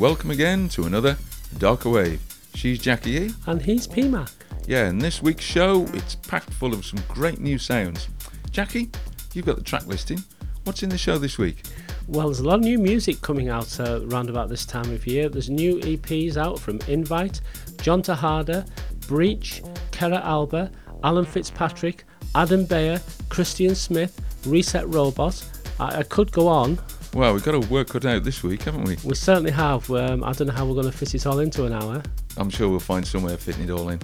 And welcome again to another Darker Wave. She's Jackie E. And he's PMAC. Yeah, and this week's show it's packed full of some great new sounds. Jackie, you've got the track listing. What's in the show this week? Well, there's a lot of new music coming out uh, around about this time of year. There's new EPs out from Invite, John Tejada, Breach, Kera Alba, Alan Fitzpatrick, Adam Beyer, Christian Smith, Reset Robot. I, I could go on. Well, we've got a work cut out this week, haven't we? We certainly have. Um, I don't know how we're going to fit it all into an hour. I'm sure we'll find somewhere fitting it all in.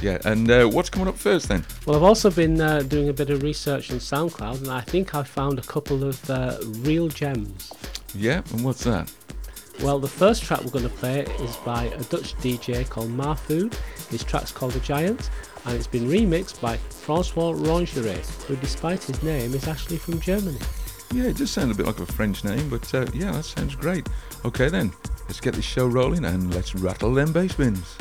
Yeah, and uh, what's coming up first then? Well, I've also been uh, doing a bit of research on SoundCloud, and I think I found a couple of uh, real gems. Yeah, and what's that? Well, the first track we're going to play is by a Dutch DJ called Mahfoud. His track's called The Giant, and it's been remixed by Francois Rengere, who, despite his name, is actually from Germany. Yeah, it does sound a bit like a French name, but uh, yeah, that sounds great. Okay then, let's get this show rolling and let's rattle them bass bins.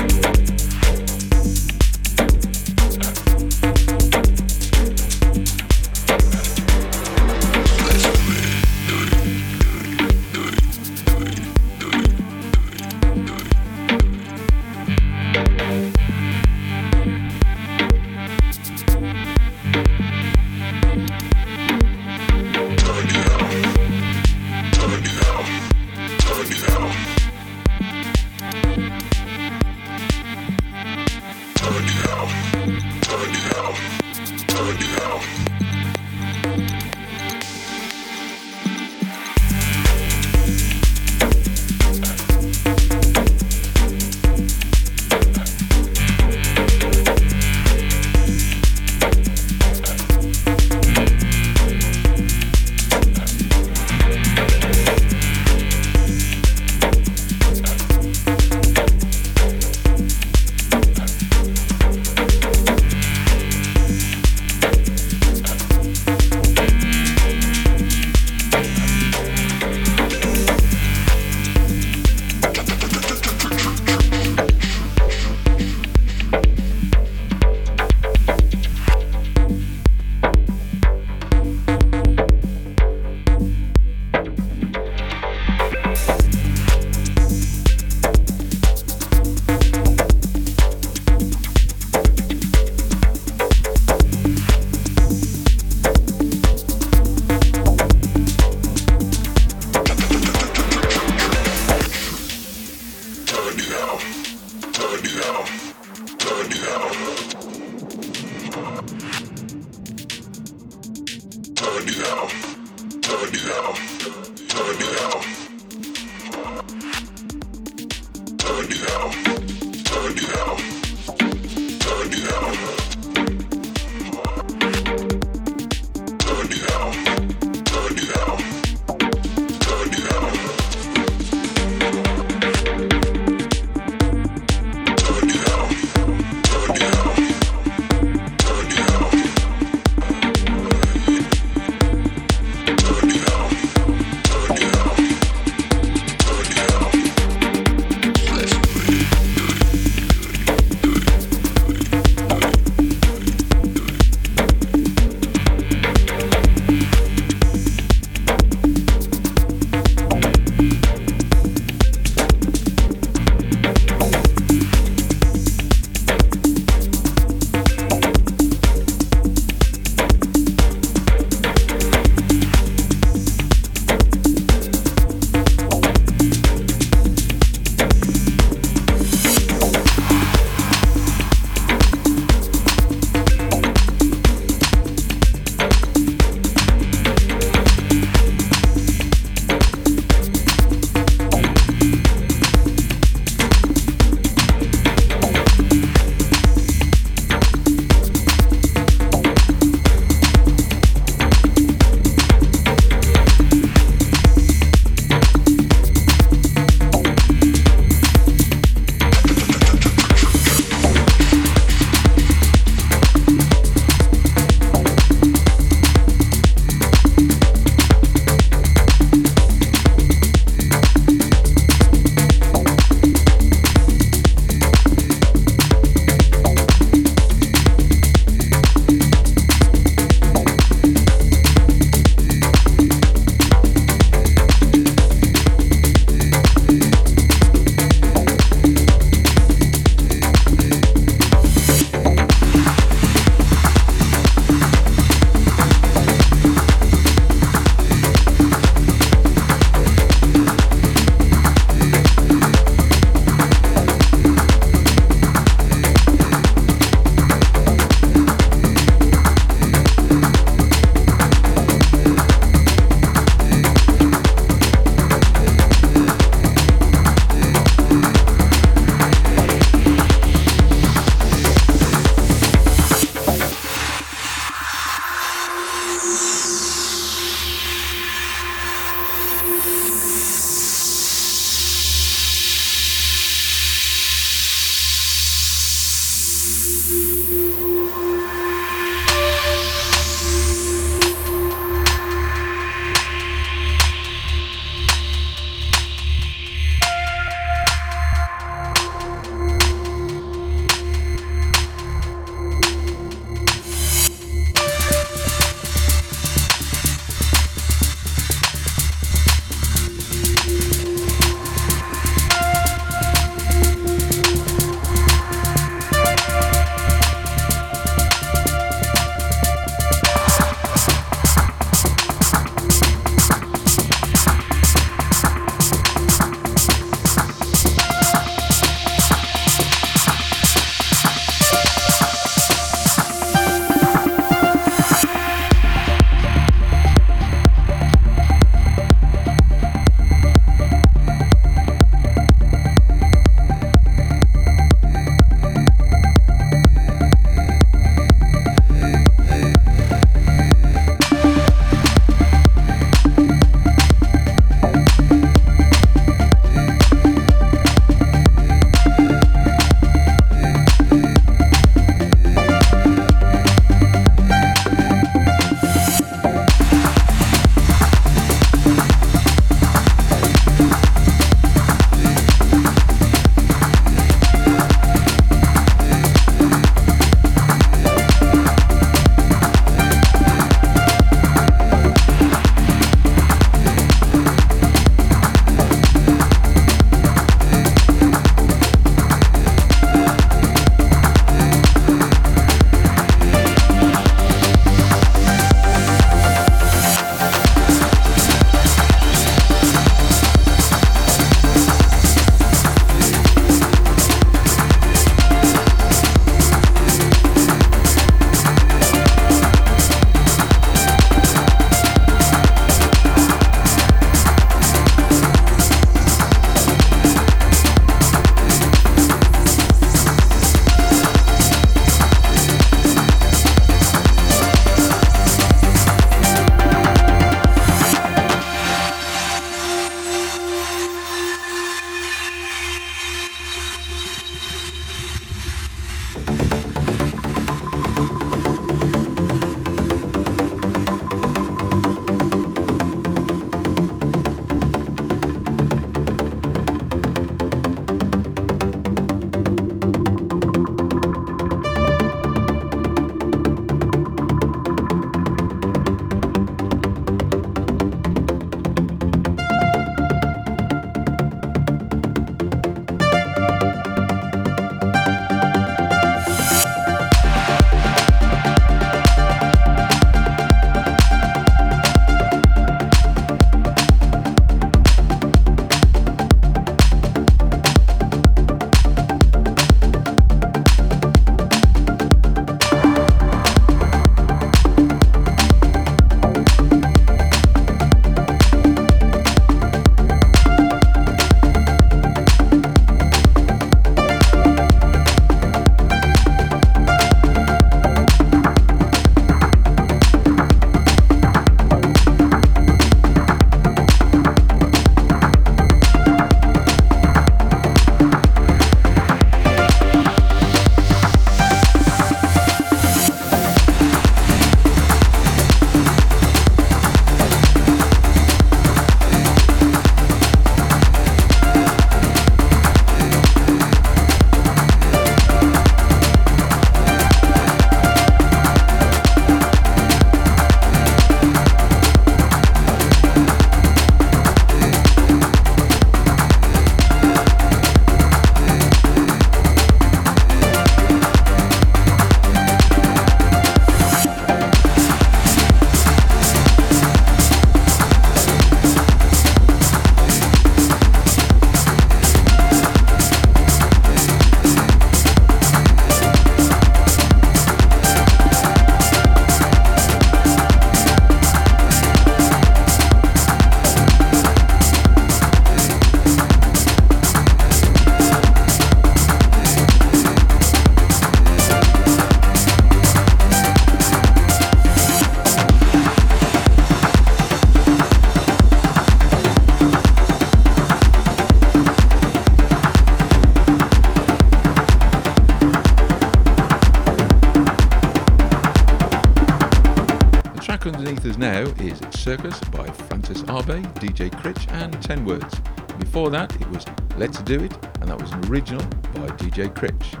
Circus by Francis Arbeit, DJ Kritch, and 10 Words. Before that, it was Let's Do It, and that was an original by DJ Kritch.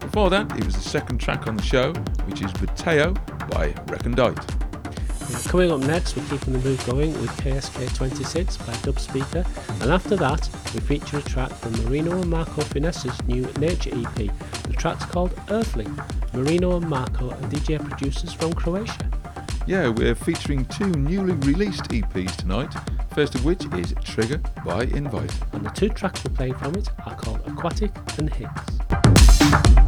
Before that, it was the second track on the show, which is Buteo by Recondite. Coming up next, we're keeping the mood going with KSK 26 by Dubspeeka, and after that, we feature a track from Marino and Marko Finessa's new Nature EP. The track's called Earthling. Marino and Marko are DJ producers from Croatia. Yeah, we're featuring two newly released EPs tonight, first of which is Trigger by Invite. And the two tracks we're playing from it are called Aquatic and Higgs.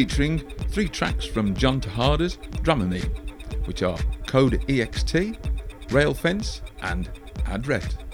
Featuring three tracks from John Tejada's Dramamine, which are Code EXT, Rail Fence, and Adret.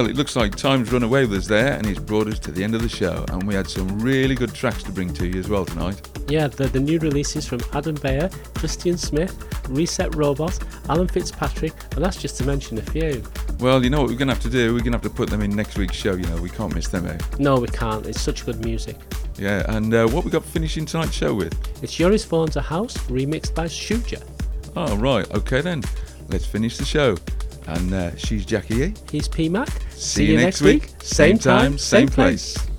Well, it looks like time's run away with us there, and it's brought us to the end of the show. And we had some really good tracks to bring to you as well tonight. Yeah, the, the new releases from Adam Beyer, Christian Smith, Reset Robot, Alan Fitzpatrick, and that's just to mention a few. Well, you know what we're going to have to do? We're going to have to put them in next week's show. You know, we can't miss them, eh? No, we can't. It's such good music. Yeah, and uh, what we got finishing tonight's show with? It's Joris Voorn's A House, remixed by Shuja. Oh, right. Okay, then. Let's finish the show. And uh, she's Jackie E. He's P Mac. See, See you next week. week. Same time, same place. You're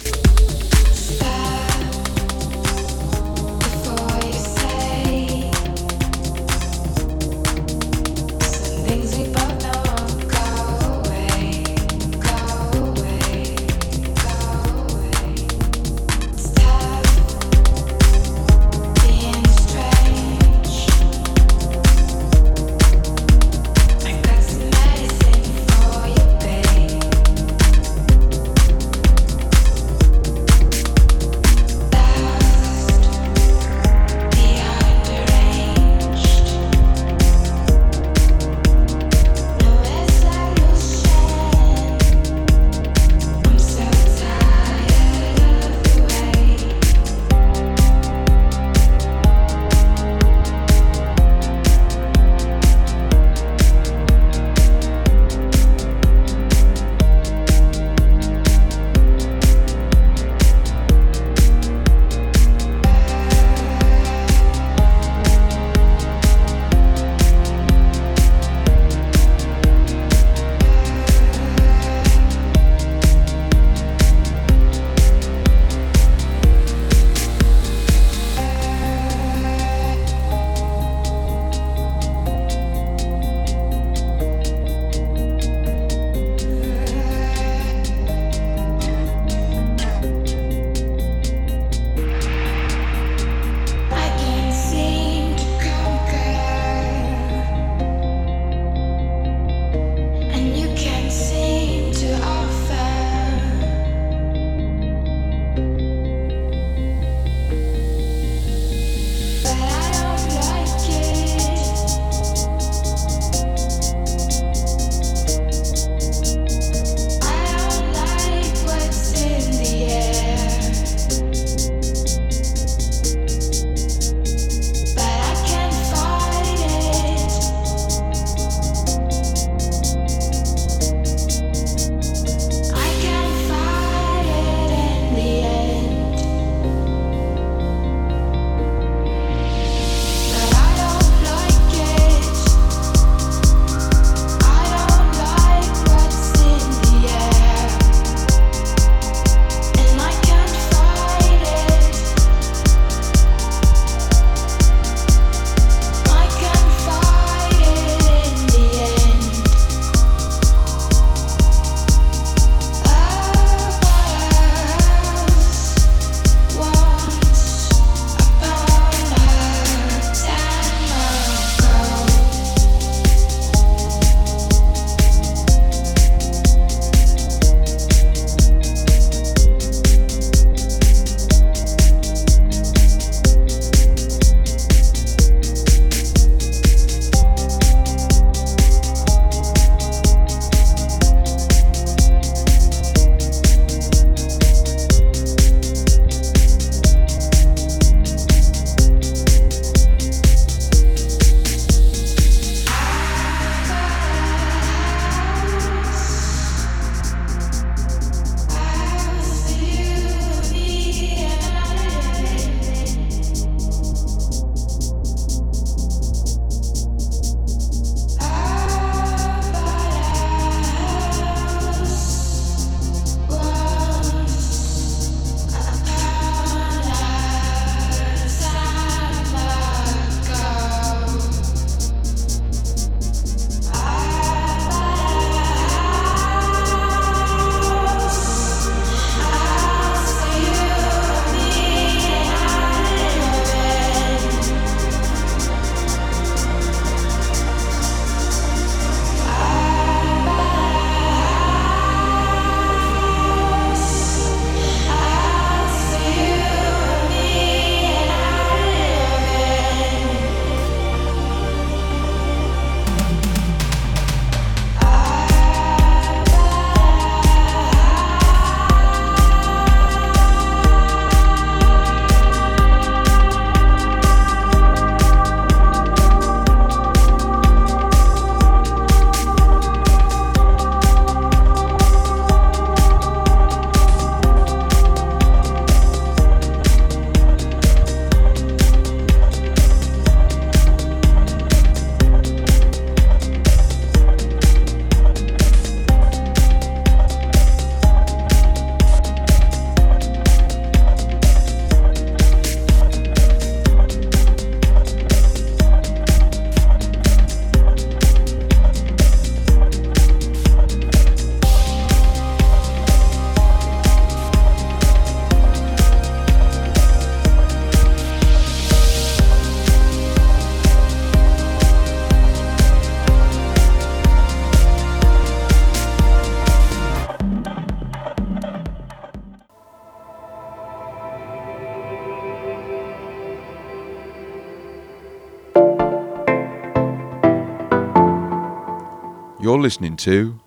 listening to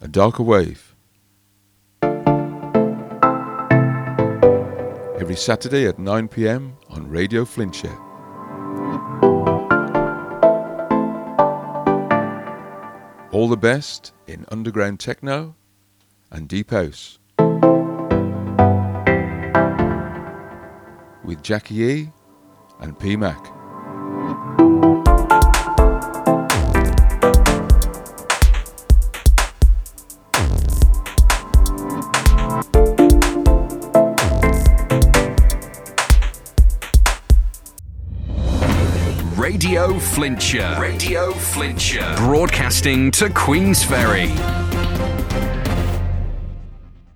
A Darker Wave. Every Saturday at 9 pm on Radio Flintshire. All the best in underground techno and deep house. With Jackie E and P Mac. Flintshire. Radio Flintshire. Broadcasting to Queensferry.